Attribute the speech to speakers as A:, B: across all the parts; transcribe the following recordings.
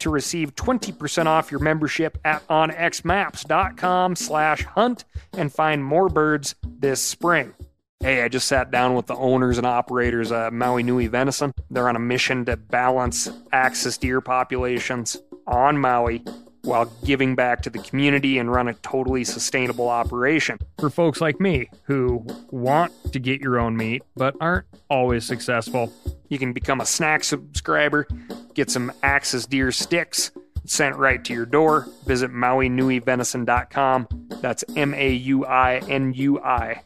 A: to receive 20% off your membership at onxmaps.com slash hunt and find more birds this spring. Hey, I just sat down with the owners and operators of Maui Nui Venison. They're on a mission to balance axis deer populations on Maui while giving back to the community and run a totally sustainable operation. For folks like me who want to get your own meat but aren't always successful, you can become a snack subscriber, get some Axis Deer sticks sent right to your door. Visit MauiNuiVenison.com. That's M A U I N U I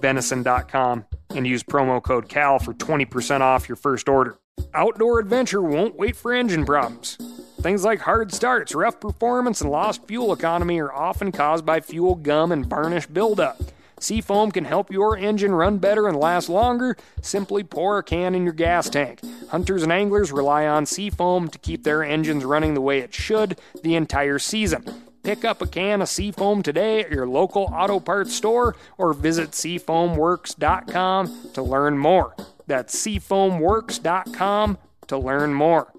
A: venison.com and use promo code CAL for 20% off your first order. Outdoor adventure won't wait for engine problems. Things like hard starts, rough performance, and lost fuel economy are often caused by fuel gum and varnish buildup. Seafoam can help your engine run better and last longer. Simply pour a can in your gas tank. Hunters and anglers rely on Seafoam to keep their engines running the way it should the entire season. Pick up a can of Seafoam today at your local auto parts store or visit seafoamworks.com to learn more. That's seafoamworks.com to learn more.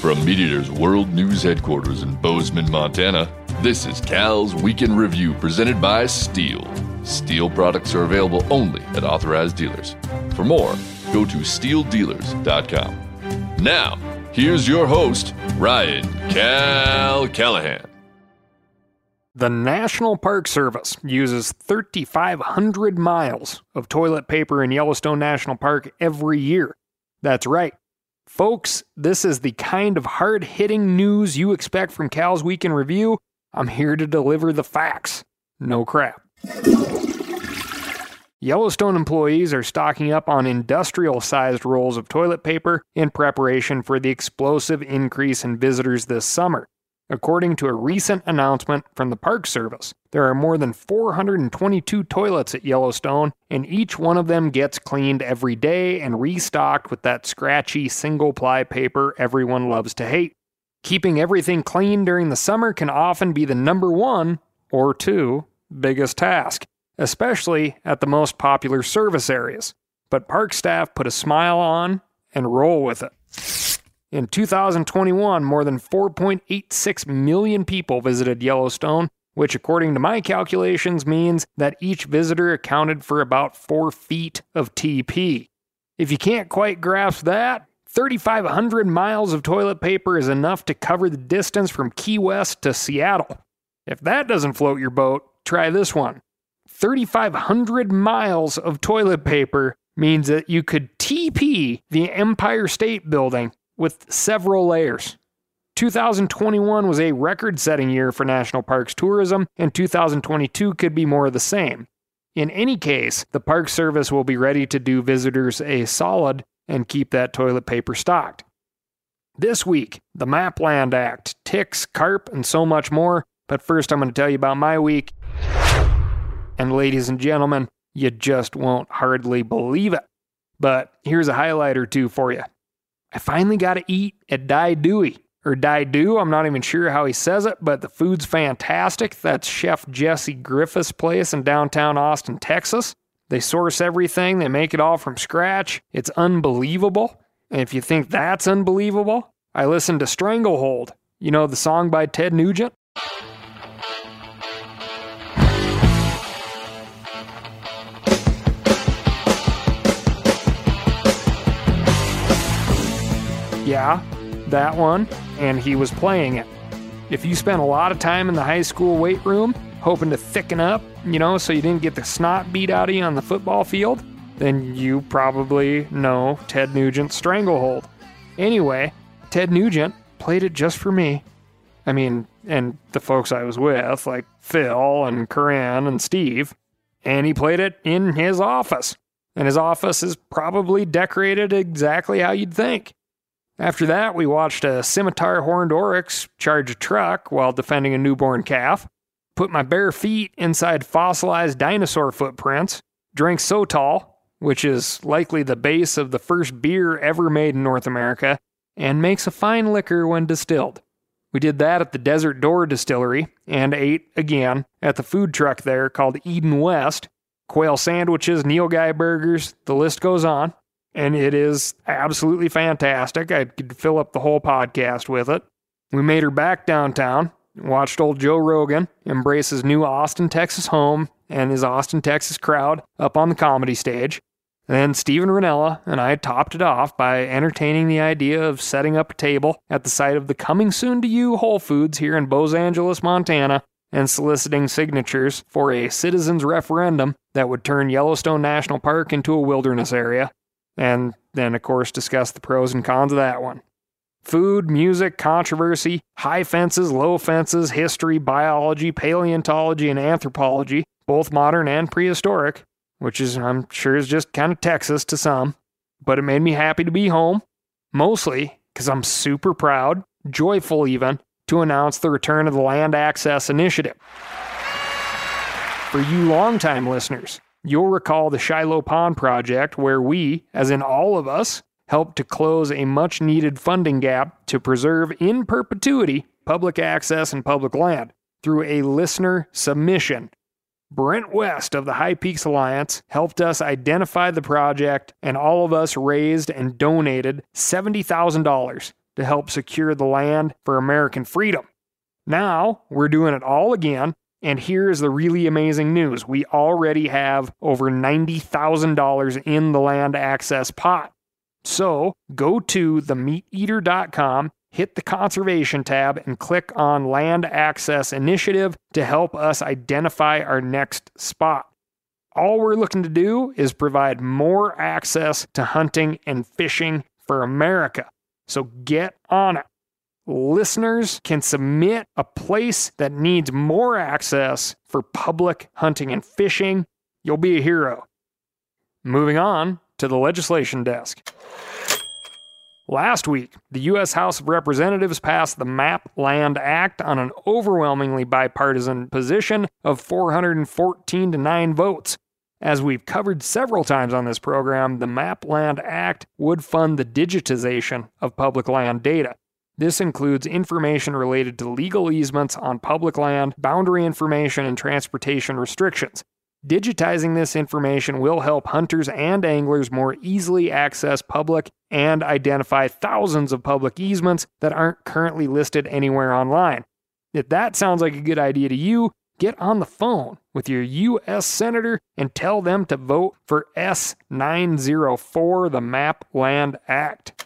B: From MeatEater's World News Headquarters in Bozeman, Montana, this is Cal's Weekend Review presented by Stihl. Stihl products are available only at authorized dealers. For more, go to stihldealers.com. Now, Here's your host, Ryan Cal Callahan.
A: The National Park Service uses 3,500 miles of toilet paper in Yellowstone National Park every year. That's right. Folks, this is the kind of hard hitting news you expect from Cal's Weekend Review. I'm here to deliver the facts. No crap. Yellowstone employees are stocking up on industrial sized rolls of toilet paper in preparation for the explosive increase in visitors this summer. According to a recent announcement from the Park Service, there are more than 422 toilets at Yellowstone, and each one of them gets cleaned every day and restocked with that scratchy single ply paper everyone loves to hate. Keeping everything clean during the summer can often be the number one, or two, biggest task especially at the most popular service areas. But park staff put a smile on and roll with it. In 2021, more than 4.86 million people visited Yellowstone, which, according to my calculations, means that each visitor accounted for about 4 feet of TP. If you can't quite grasp that, 3,500 miles of toilet paper is enough to cover the distance from Key West to Seattle. If that doesn't float your boat, try this one. 3,500 miles of toilet paper means that you could TP the Empire State Building with several layers. 2021 was a record setting year for national parks tourism, and 2022 could be more of the same. In any case, the Park Service will be ready to do visitors a solid and keep that toilet paper stocked. This week, the Mapland Act, ticks, carp, and so much more. But first, I'm going to tell you about my week. And ladies and gentlemen, you just won't hardly believe it. But here's a highlight or two for you. I finally got to eat at Die Dewey, or Die Do. I'm not even sure how he says it, but the food's fantastic. That's Chef Jesse Griffith's place in downtown Austin, Texas. They source everything, they make it all from scratch. It's unbelievable. And if you think that's unbelievable, I listened to Stranglehold. You know the song by Ted Nugent? Yeah, that one, and he was playing it. If you spent a lot of time in the high school weight room hoping to thicken up, you know, so you didn't get the snot beat out of you on the football field, then you probably know Ted Nugent's Stranglehold. Anyway, Ted Nugent played it just for me. I mean, and the folks I was with, like Phil and Corinne and Steve, and he played it in his office. And his office is probably decorated exactly how you'd think After that, we watched a scimitar horned oryx charge a truck while defending a newborn calf, put my bare feet inside fossilized dinosaur footprints, drank Sotol, which is likely the base of the first beer ever made in North America, and makes a fine liquor when distilled. We did that at the Desert Door Distillery and ate again at the food truck there called Eden West. Quail sandwiches, Nilgai burgers, the list goes on. And it is absolutely fantastic. I could fill up the whole podcast with it. We made her back downtown, watched old Joe Rogan embrace his new Austin, Texas home and his Austin, Texas crowd up on the comedy stage. Then Steven Rinella and I topped it off by entertaining the idea of setting up a table at the site of the coming soon to you Whole Foods here in Boz Angeles, Montana, and soliciting signatures for a citizens referendum that would turn Yellowstone National Park into a wilderness area. And then, of course, discuss the pros and cons of that one. Food, music, controversy, high fences, low fences, history, biology, paleontology, and anthropology, both modern and prehistoric, which is, I'm sure, is just kind of Texas to some. But it made me happy to be home, mostly because I'm super proud, joyful even, to announce the return of the Land Access Initiative. For you longtime listeners, you'll recall the Shiloh Pond project, where we, as in all of us, helped to close a much needed funding gap to preserve in perpetuity public access and public land through a listener submission Brent West of the High Peaks Alliance helped us identify the project, and all of us raised and donated $70,000 to help secure the land for American freedom. Now we're doing it all again, and here's the really amazing news we already have over $90,000 in the land access pot. So go to themeateater.com hit the Conservation tab and click on Land Access Initiative to help us identify our next spot. All we're looking to do is provide more access to hunting and fishing for America. So get on it. Listeners can submit a place that needs more access for public hunting and fishing. You'll be a hero. Moving on to the legislation desk. Last week, the U.S. House of Representatives passed the MAP Land Act on an overwhelmingly bipartisan position of 414 to 9 votes. As we've covered several times on this program, the MAP Land Act would fund the digitization of public land data. This includes information related to legal easements on public land, boundary information, and transportation restrictions. Digitizing this information will help hunters and anglers more easily access public and identify thousands of public easements that aren't currently listed anywhere online. If that sounds like a good idea to you, get on the phone with your U.S. Senator and tell them to vote for S904, the Map Land Act.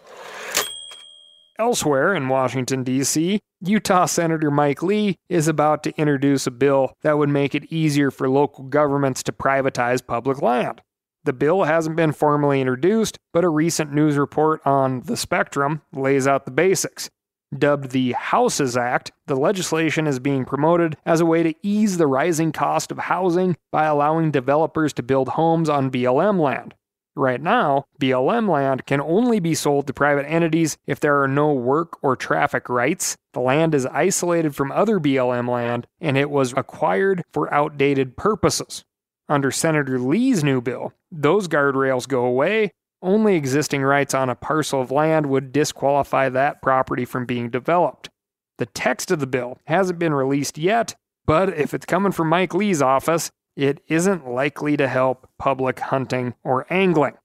A: Elsewhere in Washington, D.C., Utah Senator Mike Lee is about to introduce a bill that would make it easier for local governments to privatize public land. The bill hasn't been formally introduced, but a recent news report on The Spectrum lays out the basics. Dubbed the Houses Act, the legislation is being promoted as a way to ease the rising cost of housing by allowing developers to build homes on BLM land. Right now, BLM land can only be sold to private entities if there are no work or traffic rights, the land is isolated from other BLM land, and it was acquired for outdated purposes. Under Senator Lee's new bill, those guardrails go away. Only existing rights on a parcel of land would disqualify that property from being developed. The text of the bill hasn't been released yet, but if it's coming from Mike Lee's office, it isn't likely to help public hunting or angling.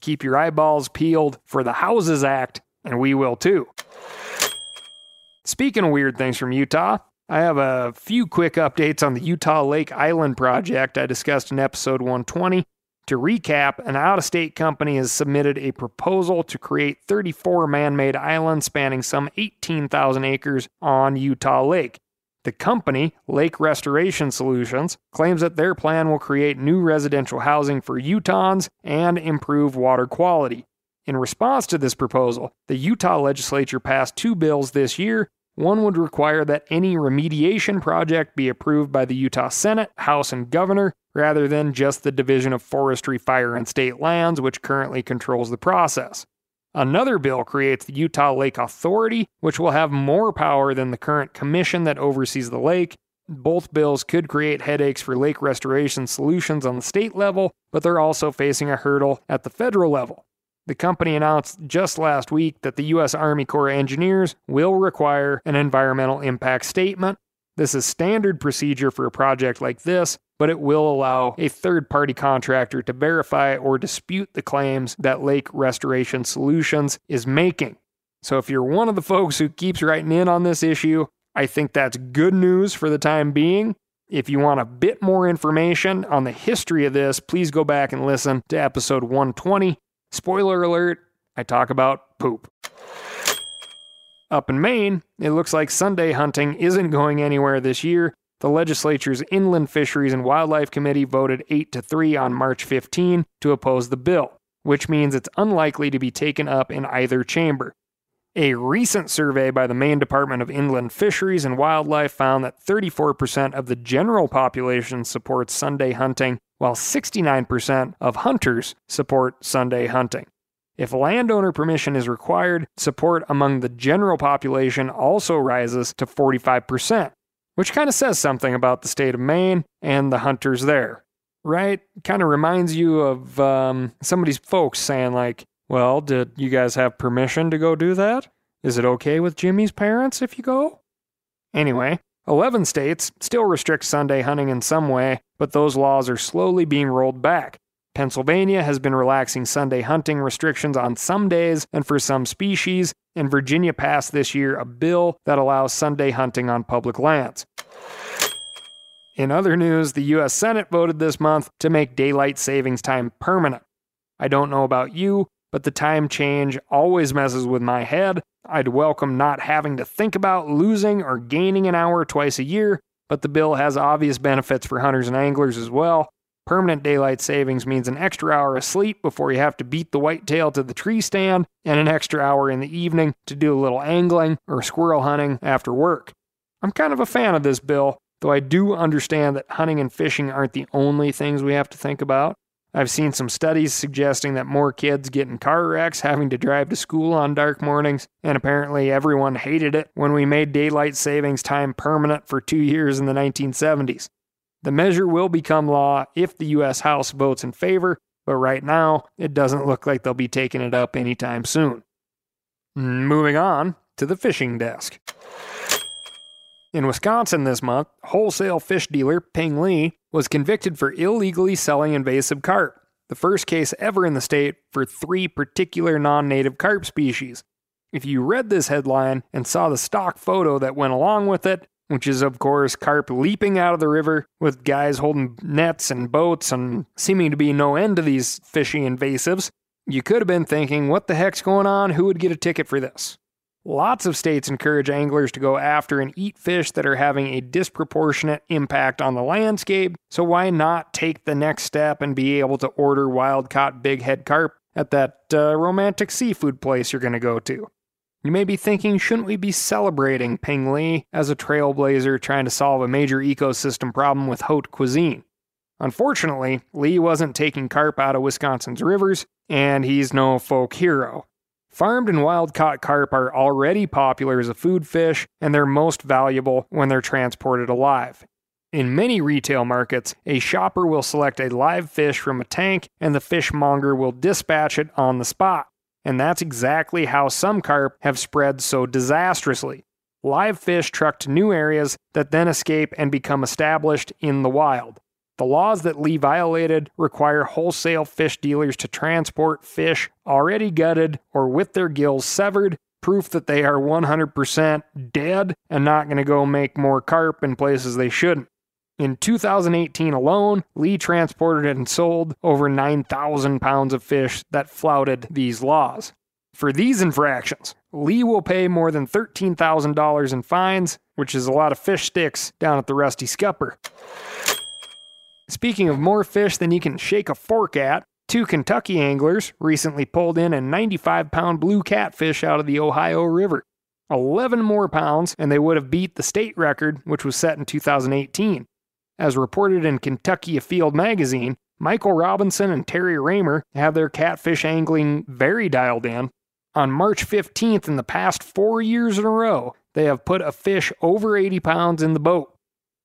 A: Keep your eyeballs peeled for the Houses Act, and we will too. Speaking of weird things from Utah, I have a few quick updates on the Utah Lake Island project I discussed in episode 120. To recap, an out of state company has submitted a proposal to create 34 man made islands spanning some 18,000 acres on Utah Lake. The company, Lake Restoration Solutions, claims that their plan will create new residential housing for Utahns and improve water quality. In response to this proposal, the Utah legislature passed two bills this year. One would require that any remediation project be approved by the Utah Senate, House, and Governor, rather than just the Division of Forestry, Fire, and State Lands, which currently controls the process. Another bill creates the Utah Lake Authority, which will have more power than the current commission that oversees the lake. Both bills could create headaches for lake restoration solutions on the state level, but they're also facing a hurdle at the federal level. The company announced just last week that the U.S. Army Corps of Engineers will require an environmental impact statement. This is standard procedure for a project like this, but it will allow a third party contractor to verify or dispute the claims that Lake Restoration Solutions is making. So if you're one of the folks who keeps writing in on this issue, I think that's good news for the time being. If you want a bit more information on the history of this, please go back and listen to episode 120. Spoiler alert, I talk about poop. Up in Maine, it looks like Sunday hunting isn't going anywhere this year, the legislature's Inland Fisheries and Wildlife Committee voted 8 to 3 on March 15 to oppose the bill, which means it's unlikely to be taken up in either chamber. A recent survey by the Maine Department of Inland Fisheries and Wildlife found that 34% of the general population supports Sunday hunting, while 69% of hunters support Sunday hunting. If landowner permission is required, support among the general population also rises to 45%, which kind of says something about the state of Maine and the hunters there, right? Kind of reminds you of um, somebody's folks saying, like, well, did you guys have permission to go do that? Is it okay with Jimmy's parents if you go? Anyway, 11 states still restrict Sunday hunting in some way, but those laws are slowly being rolled back. Pennsylvania has been relaxing Sunday hunting restrictions on some days and for some species, and Virginia passed this year a bill that allows Sunday hunting on public lands. In other news, the U.S. Senate voted this month to make daylight savings time permanent. I don't know about you, but the time change always messes with my head. I'd welcome not having to think about losing or gaining an hour twice a year, but the bill has obvious benefits for hunters and anglers as well. Permanent daylight savings means an extra hour of sleep before you have to beat the whitetail to the tree stand, and an extra hour in the evening to do a little angling or squirrel hunting after work. I'm kind of a fan of this bill, though I do understand that hunting and fishing aren't the only things we have to think about. I've seen some studies suggesting that more kids get in car wrecks having to drive to school on dark mornings, and apparently everyone hated it when we made daylight savings time permanent for two years in the 1970s. The measure will become law if the U.S. House votes in favor, but right now, it doesn't look like they'll be taking it up anytime soon. Moving on to the fishing desk. In Wisconsin this month, wholesale fish dealer Ping Lee was convicted for illegally selling invasive carp, the first case ever in the state for three particular non native carp species. If you read this headline and saw the stock photo that went along with it, which is, of course, carp leaping out of the river with guys holding nets and boats and seeming to be no end to these fishy invasives. You could have been thinking, what the heck's going on? Who would get a ticket for this? Lots of states encourage anglers to go after and eat fish that are having a disproportionate impact on the landscape, so why not take the next step and be able to order wild caught big head carp at that uh, romantic seafood place you're going to go to? You may be thinking, shouldn't we be celebrating Ping Li as a trailblazer trying to solve a major ecosystem problem with haute cuisine? Unfortunately, Lee wasn't taking carp out of Wisconsin's rivers, and he's no folk hero. Farmed and wild caught carp are already popular as a food fish, and they're most valuable when they're transported alive. In many retail markets, a shopper will select a live fish from a tank, and the fishmonger will dispatch it on the spot and that's exactly how some carp have spread so disastrously. Live fish truck to new areas that then escape and become established in the wild. The laws that Lee violated require wholesale fish dealers to transport fish already gutted or with their gills severed, proof that they are 100% dead and not going to go make more carp in places they shouldn't. In 2018 alone, Lee transported and sold over 9,000 pounds of fish that flouted these laws. For these infractions, Lee will pay more than $13,000 in fines, which is a lot of fish sticks down at the Rusty Scupper. Speaking of more fish than you can shake a fork at, two Kentucky anglers recently pulled in a 95 pound blue catfish out of the Ohio River. 11 more pounds, and they would have beat the state record, which was set in 2018. As reported in Kentucky Afield magazine, Michael Robinson and Terry Raymer have their catfish angling very dialed in. On March 15th, in the past four years in a row, they have put a fish over 80 pounds in the boat.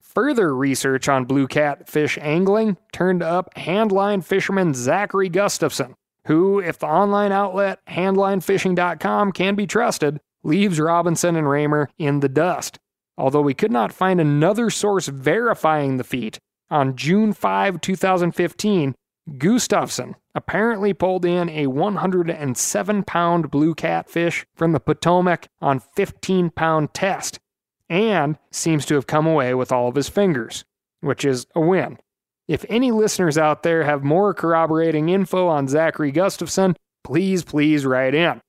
A: Further research on blue catfish angling turned up handline fisherman Zachary Gustafson, who, if the online outlet handlinefishing.com can be trusted, leaves Robinson and Raymer in the dust. Although we could not find another source verifying the feat, on June 5, 2015, Gustafson apparently pulled in a 107 pound blue catfish from the Potomac on 15 pound test and seems to have come away with all of his fingers, which is a win. If any listeners out there have more corroborating info on Zachary Gustafson, please, please write in.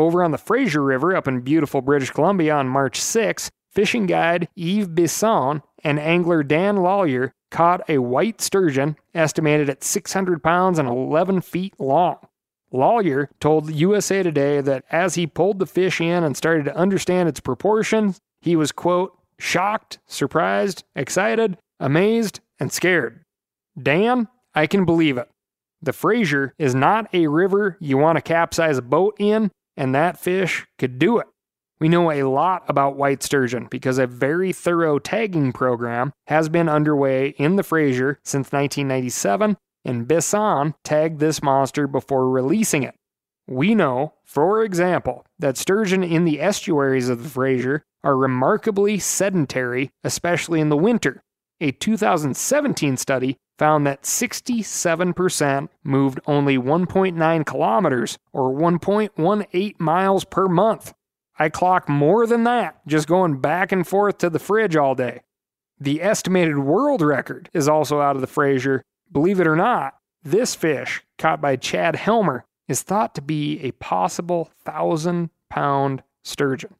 A: Over on the Fraser River up in beautiful British Columbia on March 6, fishing guide Yves Bisson and angler Dan Lawyer caught a white sturgeon estimated at 600 pounds and 11 feet long. Lawyer told USA Today that as he pulled the fish in and started to understand its proportions, he was, quote, shocked, surprised, excited, amazed, and scared. Dan, I can believe it. The Fraser is not a river you want to capsize a boat in, and that fish could do it. We know a lot about white sturgeon because a very thorough tagging program has been underway in the Fraser since 1997, and Bisson tagged this monster before releasing it. We know, for example, that sturgeon in the estuaries of the Fraser are remarkably sedentary, especially in the winter. A 2017 study found that 67% moved only 1.9 kilometers or 1.18 miles per month. I clock more than that just going back and forth to the fridge all day. The estimated world record is also out of the Fraser. Believe it or not, this fish, caught by Chad Helmer, is thought to be a possible thousand pound sturgeon.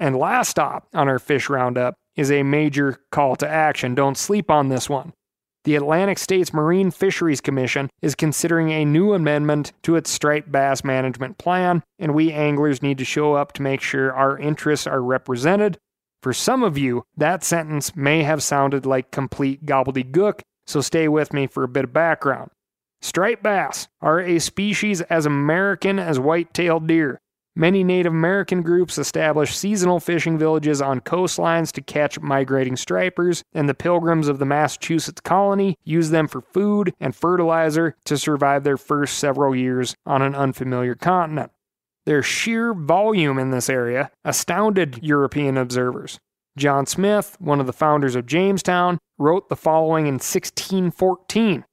A: And last stop on our fish roundup is a major call to action. Don't sleep on this one the Atlantic States Marine Fisheries Commission is considering a new amendment to its striped bass management plan, and we anglers need to show up to make sure our interests are represented. For some of you, that sentence may have sounded like complete gobbledygook, so stay with me for a bit of background. Striped bass are a species as American as white tailed deer. Many Native American groups established seasonal fishing villages on coastlines to catch migrating stripers, and the pilgrims of the Massachusetts colony used them for food and fertilizer to survive their first several years on an unfamiliar continent. Their sheer volume in this area astounded European observers. John Smith, one of the founders of Jamestown, wrote the following in 1614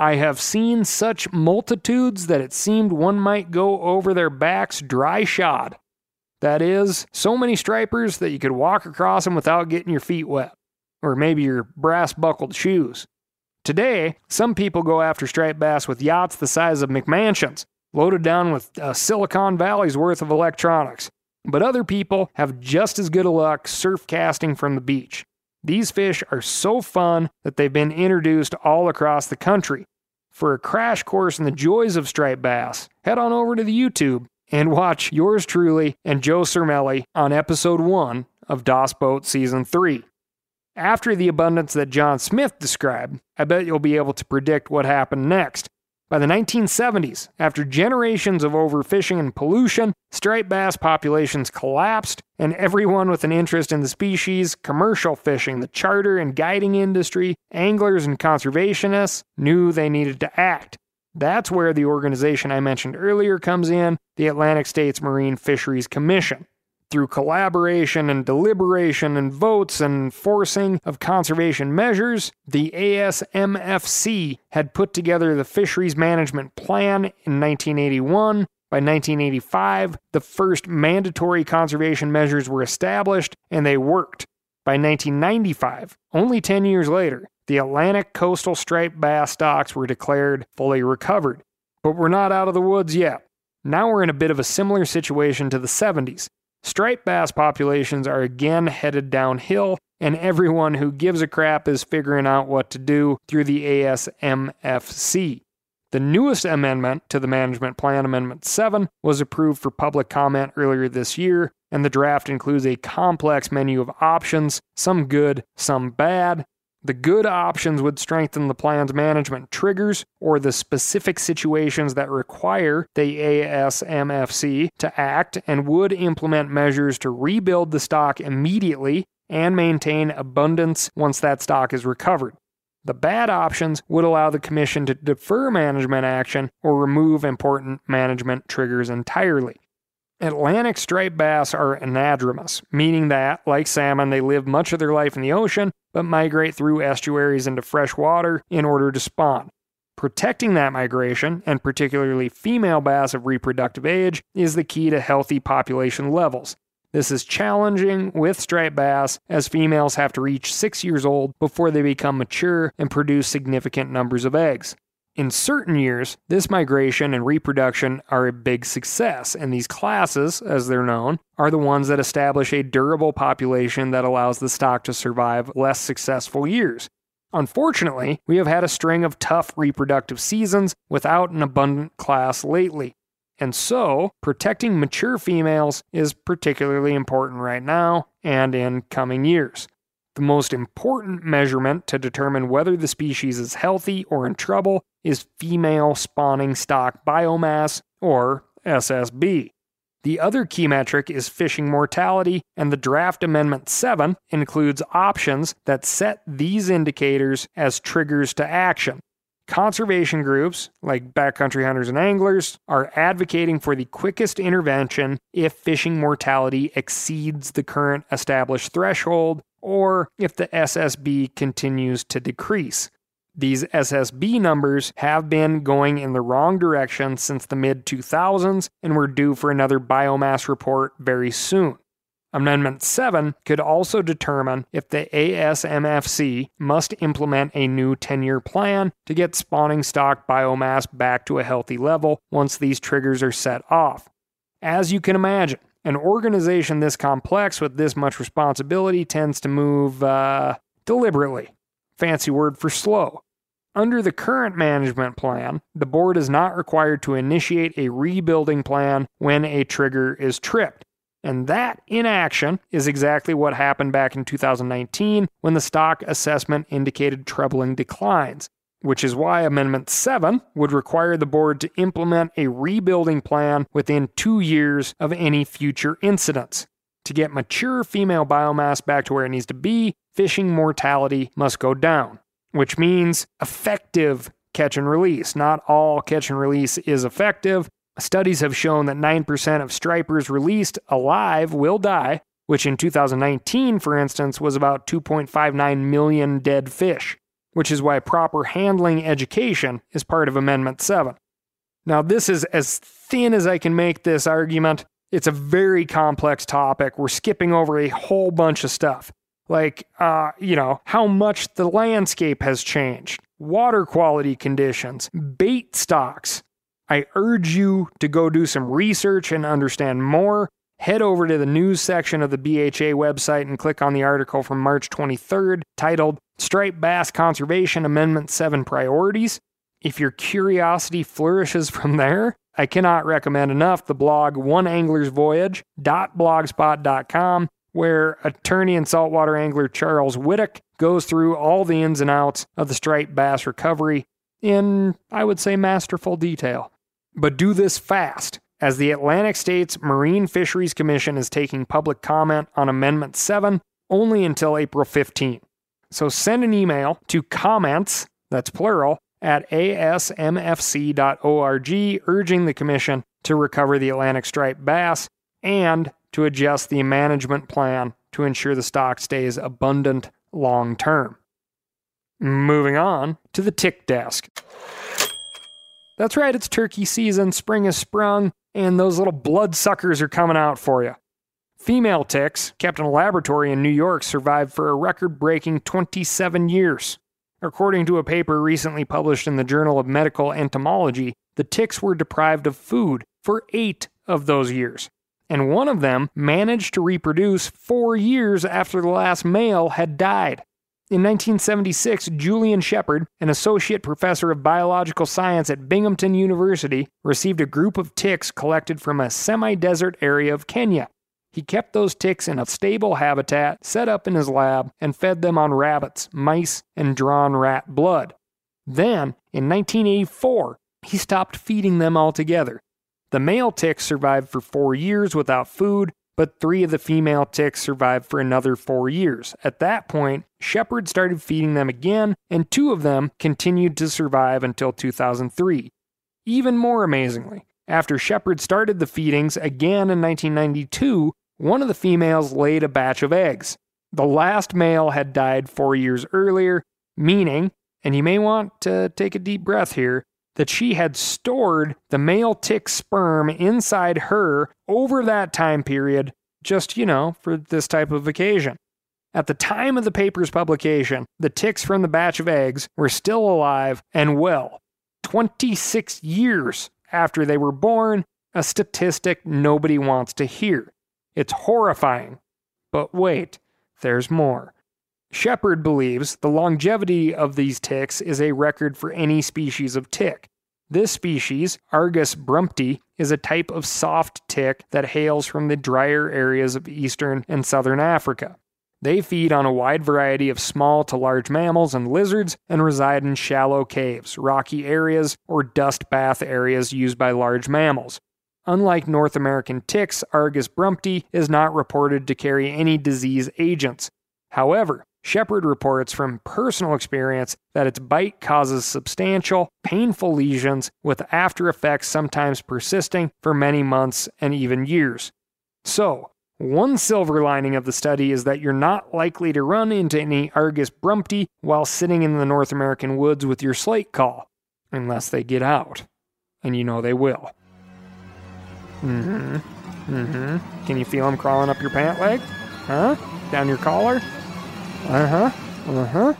A: I have seen such multitudes that it seemed one might go over their backs dry shod. That is, so many stripers that you could walk across them without getting your feet wet, or maybe your brass buckled shoes. Today, some people go after striped bass with yachts the size of McMansions, loaded down with uh, Silicon Valley's worth of electronics. But other people have just as good a luck surf casting from the beach. These fish are so fun that they've been introduced all across the country. For a crash course in the joys of striped bass, head on over to the YouTube and watch yours truly and Joe Cermele on episode 1 of DOS Boat Season 3. After the abundance that John Smith described, I bet you'll be able to predict what happened next by the 1970s, after generations of overfishing and pollution, striped bass populations collapsed, and everyone with an interest in the species, commercial fishing, the charter and guiding industry, anglers and conservationists, knew they needed to act. That's where the organization I mentioned earlier comes in the Atlantic States Marine Fisheries Commission through collaboration and deliberation and votes and forcing of conservation measures, the ASMFC had put together the Fisheries Management Plan in 1981. By 1985, the first mandatory conservation measures were established and they worked. By 1995, only 10 years later, the Atlantic coastal striped bass stocks were declared fully recovered. But we're not out of the woods yet. Now we're in a bit of a similar situation to the 70s. Striped bass populations are again headed downhill, and everyone who gives a crap is figuring out what to do through the ASMFC. The newest amendment to the Management Plan, Amendment 7, was approved for public comment earlier this year, and the draft includes a complex menu of options, some good, some bad. The good options would strengthen the plan's management triggers or the specific situations that require the ASMFC to act and would implement measures to rebuild the stock immediately and maintain abundance once that stock is recovered. The bad options would allow the Commission to defer management action or remove important management triggers entirely. Atlantic striped bass are anadromous, meaning that, like salmon, they live much of their life in the ocean but migrate through estuaries into fresh water in order to spawn. Protecting that migration, and particularly female bass of reproductive age, is the key to healthy population levels. This is challenging with striped bass as females have to reach six years old before they become mature and produce significant numbers of eggs. In certain years, this migration and reproduction are a big success, and these classes, as they're known, are the ones that establish a durable population that allows the stock to survive less successful years. Unfortunately, we have had a string of tough reproductive seasons without an abundant class lately. And so, protecting mature females is particularly important right now and in coming years. The most important measurement to determine whether the species is healthy or in trouble is female spawning stock biomass, or SSB. The other key metric is fishing mortality, and the Draft Amendment 7 includes options that set these indicators as triggers to action. Conservation groups, like backcountry hunters and anglers, are advocating for the quickest intervention if fishing mortality exceeds the current established threshold or if the SSB continues to decrease. These SSB numbers have been going in the wrong direction since the mid 2000s and we're due for another biomass report very soon. Amendment 7 could also determine if the ASMFC must implement a new 10 year plan to get spawning stock biomass back to a healthy level once these triggers are set off. As you can imagine, an organization this complex with this much responsibility tends to move uh, deliberately. Fancy word for slow. Under the current management plan, the board is not required to initiate a rebuilding plan when a trigger is tripped. And that inaction is exactly what happened back in 2019 when the stock assessment indicated troubling declines which is why Amendment 7 would require the board to implement a rebuilding plan within two years of any future incidents. To get mature female biomass back to where it needs to be, fishing mortality must go down, which means effective catch and release. Not all catch and release is effective. Studies have shown that 9% of stripers released alive will die, which in 2019, for instance, was about 2.59 million dead fish which is why proper handling education is part of Amendment 7. Now, this is as thin as I can make this argument. It's a very complex topic. We're skipping over a whole bunch of stuff. Like, uh, you know, how much the landscape has changed, water quality conditions, bait stocks. I urge you to go do some research and understand more head over to the news section of the BHA website and click on the article from March 23rd titled Striped Bass Conservation Amendment 7 Priorities. If your curiosity flourishes from there, I cannot recommend enough the blog oneanglersvoyage.blogspot.com, where attorney and saltwater angler Charles Witek goes through all the ins and outs of the striped bass recovery in, I would say, masterful detail. But do this fast as the Atlantic States Marine Fisheries Commission is taking public comment on Amendment 7 only until April 15. So send an email to comments, that's plural, at asmfc.org urging the Commission to recover the Atlantic striped bass and to adjust the management plan to ensure the stock stays abundant long term. Moving on to the tick desk. That's right, it's turkey season, spring has sprung, and those little bloodsuckers are coming out for you. Female ticks, kept in a laboratory in New York, survived for a record breaking 27 years. According to a paper recently published in the Journal of Medical Entomology, the ticks were deprived of food for eight of those years. And one of them managed to reproduce four years after the last male had died. In 1976, Julian Shepard, an associate professor of biological science at Binghamton University, received a group of ticks collected from a semi desert area of Kenya. He kept those ticks in a stable habitat set up in his lab and fed them on rabbits, mice, and drawn rat blood. Then, in 1984, he stopped feeding them altogether. The male ticks survived for four years without food, but three of the female ticks survived for another four years. At that point, Shepard started feeding them again, and two of them continued to survive until 2003. Even more amazingly, after Shepard started the feedings again in 1992, one of the females laid a batch of eggs. The last male had died four years earlier, meaning, and you may want to take a deep breath here, that she had stored the male tick sperm inside her over that time period, just, you know, for this type of occasion. At the time of the paper's publication, the ticks from the batch of eggs were still alive and well. 26 years after they were born, a statistic nobody wants to hear. It's horrifying. But wait, there's more. Shepard believes the longevity of these ticks is a record for any species of tick. This species, Argas brumpti, is a type of soft tick that hails from the drier areas of eastern and southern Africa. They feed on a wide variety of small to large mammals and lizards and reside in shallow caves, rocky areas, or dust bath areas used by large mammals. Unlike North American ticks, Argas brumpti is not reported to carry any disease agents. However, Shepard reports from personal experience that its bite causes substantial, painful lesions with after effects sometimes persisting for many months and even years. So, one silver lining of the study is that you're not likely to run into any Argas brumpti while sitting in the North American woods with your slate call, unless they get out. And you know they will. Mm hmm. Mm hmm. Can you feel them crawling up your pant leg? Huh? Down your collar? Uh huh. Uh huh.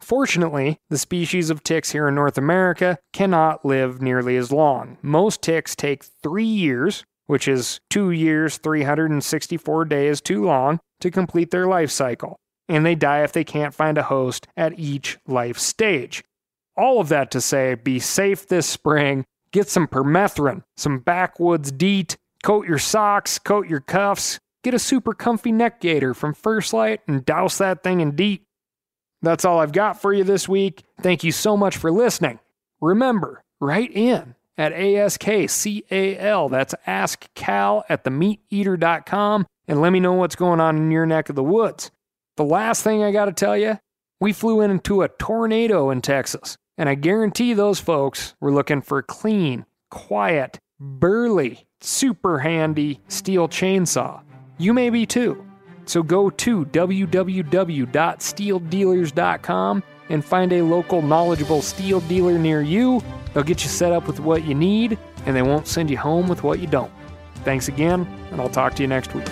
A: Fortunately, the species of ticks here in North America cannot live nearly as long. Most ticks take three years, which is two years, 364 days too long, to complete their life cycle, and they die if they can't find a host at each life stage. All of that to say, be safe this spring Get some permethrin, some backwoods DEET, coat your socks, coat your cuffs, get a super comfy neck gaiter from First Lite and douse that thing in DEET. That's all I've got for you this week. Thank you so much for listening. Remember, write in at ASKCAL, that's Ask Cal at themeateater.com, and let me know what's going on in your neck of the woods. The last thing I got to tell you, we flew into a tornado in Texas. And I guarantee those folks were looking for clean, quiet, burly, super handy Stihl chainsaw. You may be too. So go to www.stihldealers.com and find a local knowledgeable Stihl dealer near you. They'll get you set up with what you need and they won't send you home with what you don't. Thanks again, and I'll talk to you next week.